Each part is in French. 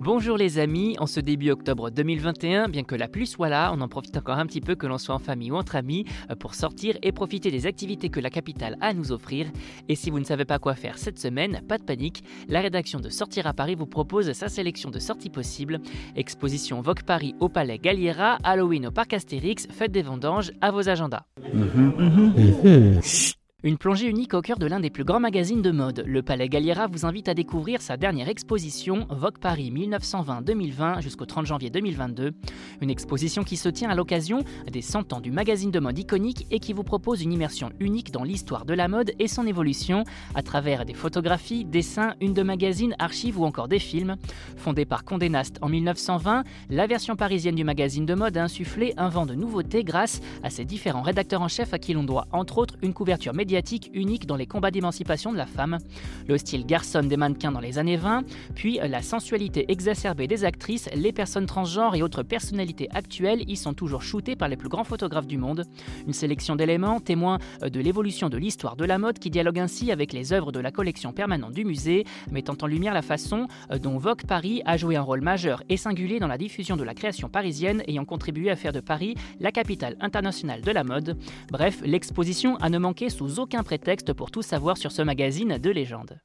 Bonjour les amis, en ce début octobre 2021, bien que la pluie soit là, on en profite encore un petit peu que l'on soit en famille ou entre amis euh, pour sortir et profiter des activités que la capitale a à nous offrir. Et si vous ne savez pas quoi faire cette semaine, pas de panique, la rédaction de Sortir à Paris vous propose sa sélection de sorties possibles. Exposition Vogue Paris au Palais Galliera, Halloween au Parc Astérix, Fête des Vendanges, à vos agendas. Une plongée unique au cœur de l'un des plus grands magazines de mode. Le Palais Galliera vous invite à découvrir sa dernière exposition, Vogue Paris 1920-2020 jusqu'au 30 janvier 2022. Une exposition qui se tient à l'occasion des 100 ans du magazine de mode iconique et qui vous propose une immersion unique dans l'histoire de la mode et son évolution à travers des photographies, dessins, une de magazines, archives ou encore des films. Fondée par Condé Nast en 1920, la version parisienne du magazine de mode a insufflé un vent de nouveautés grâce à ses différents rédacteurs en chef à qui l'on doit entre autres une couverture médiatique unique dans les combats d'émancipation de la femme, le style garçon des mannequins dans les années 20, puis la sensualité exacerbée des actrices, les personnes transgenres et autres personnalités actuelles y sont toujours shootées par les plus grands photographes du monde. Une sélection d'éléments témoin de l'évolution de l'histoire de la mode qui dialogue ainsi avec les œuvres de la collection permanente du musée, mettant en lumière la façon dont Vogue Paris a joué un rôle majeur et singulier dans la diffusion de la création parisienne ayant contribué à faire de Paris la capitale internationale de la mode. Bref, l'exposition a ne manqué sous aucun prétexte pour tout savoir sur ce magazine de légende.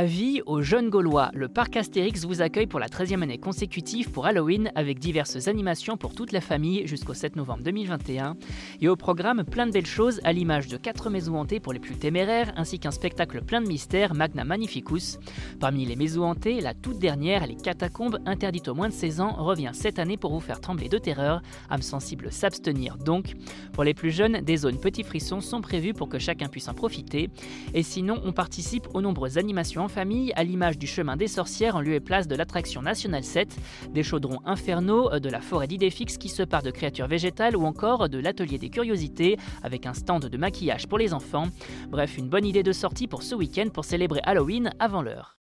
Avis aux jeunes Gaulois, le parc Astérix vous accueille pour la 13e année consécutive pour Halloween avec diverses animations pour toute la famille jusqu'au 7 novembre 2021. Et au programme, plein de belles choses à l'image de 4 maisons hantées pour les plus téméraires ainsi qu'un spectacle plein de mystères, Magna Magnificus. Parmi les maisons hantées, la toute dernière, les catacombes, interdite aux moins de 16 ans, revient cette année pour vous faire trembler de terreur. âme sensible s'abstenir donc. Pour les plus jeunes, des zones petits frissons sont prévues pour que chacun puisse en profiter. Et sinon, on participe aux nombreuses animations famille, à l'image du chemin des sorcières en lieu et place de l'attraction nationale 7, des chaudrons infernaux, euh, de la forêt d'Idéfix qui se part de créatures végétales ou encore de l'atelier des curiosités avec un stand de maquillage pour les enfants. Bref, une bonne idée de sortie pour ce week-end pour célébrer Halloween avant l'heure.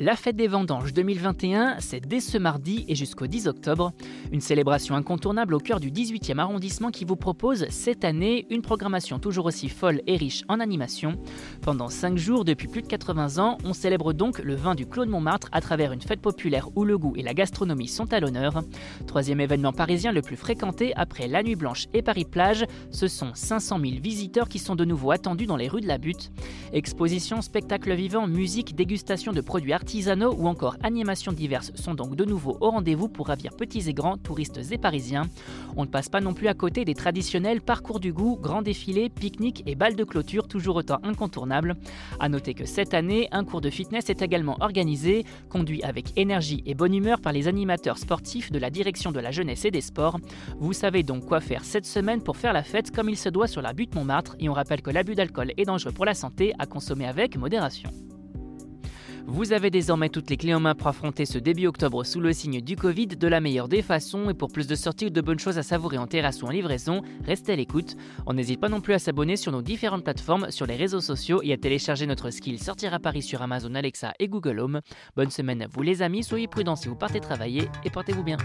La fête des vendanges 2021, c'est dès ce mardi et jusqu'au 10 octobre. Une célébration incontournable au cœur du 18e arrondissement qui vous propose cette année une programmation toujours aussi folle et riche en animation. Pendant 5 jours depuis plus de 80 ans, on célèbre donc le vin du Claude Montmartre à travers une fête populaire où le goût et la gastronomie sont à l'honneur. Troisième événement parisien le plus fréquenté après la Nuit Blanche et Paris-Plage, ce sont 500 000 visiteurs qui sont de nouveau attendus dans les rues de la Butte. Exposition, spectacle vivant, musique, dégustation de produits artisanaux artisanaux ou encore animations diverses sont donc de nouveau au rendez-vous pour ravir petits et grands, touristes et parisiens. On ne passe pas non plus à côté des traditionnels parcours du goût, grands défilés, pique-niques et balles de clôture toujours autant incontournables. A noter que cette année, un cours de fitness est également organisé, conduit avec énergie et bonne humeur par les animateurs sportifs de la direction de la jeunesse et des sports. Vous savez donc quoi faire cette semaine pour faire la fête comme il se doit sur la butte Montmartre et on rappelle que l'abus d'alcool est dangereux pour la santé à consommer avec modération. Vous avez désormais toutes les clés en main pour affronter ce début octobre sous le signe du Covid de la meilleure des façons et pour plus de sorties ou de bonnes choses à savourer en terrasse ou en livraison, restez à l'écoute. On n'hésite pas non plus à s'abonner sur nos différentes plateformes, sur les réseaux sociaux et à télécharger notre skill Sortir à Paris sur Amazon Alexa et Google Home. Bonne semaine à vous les amis, soyez prudents si vous partez travailler et portez-vous bien.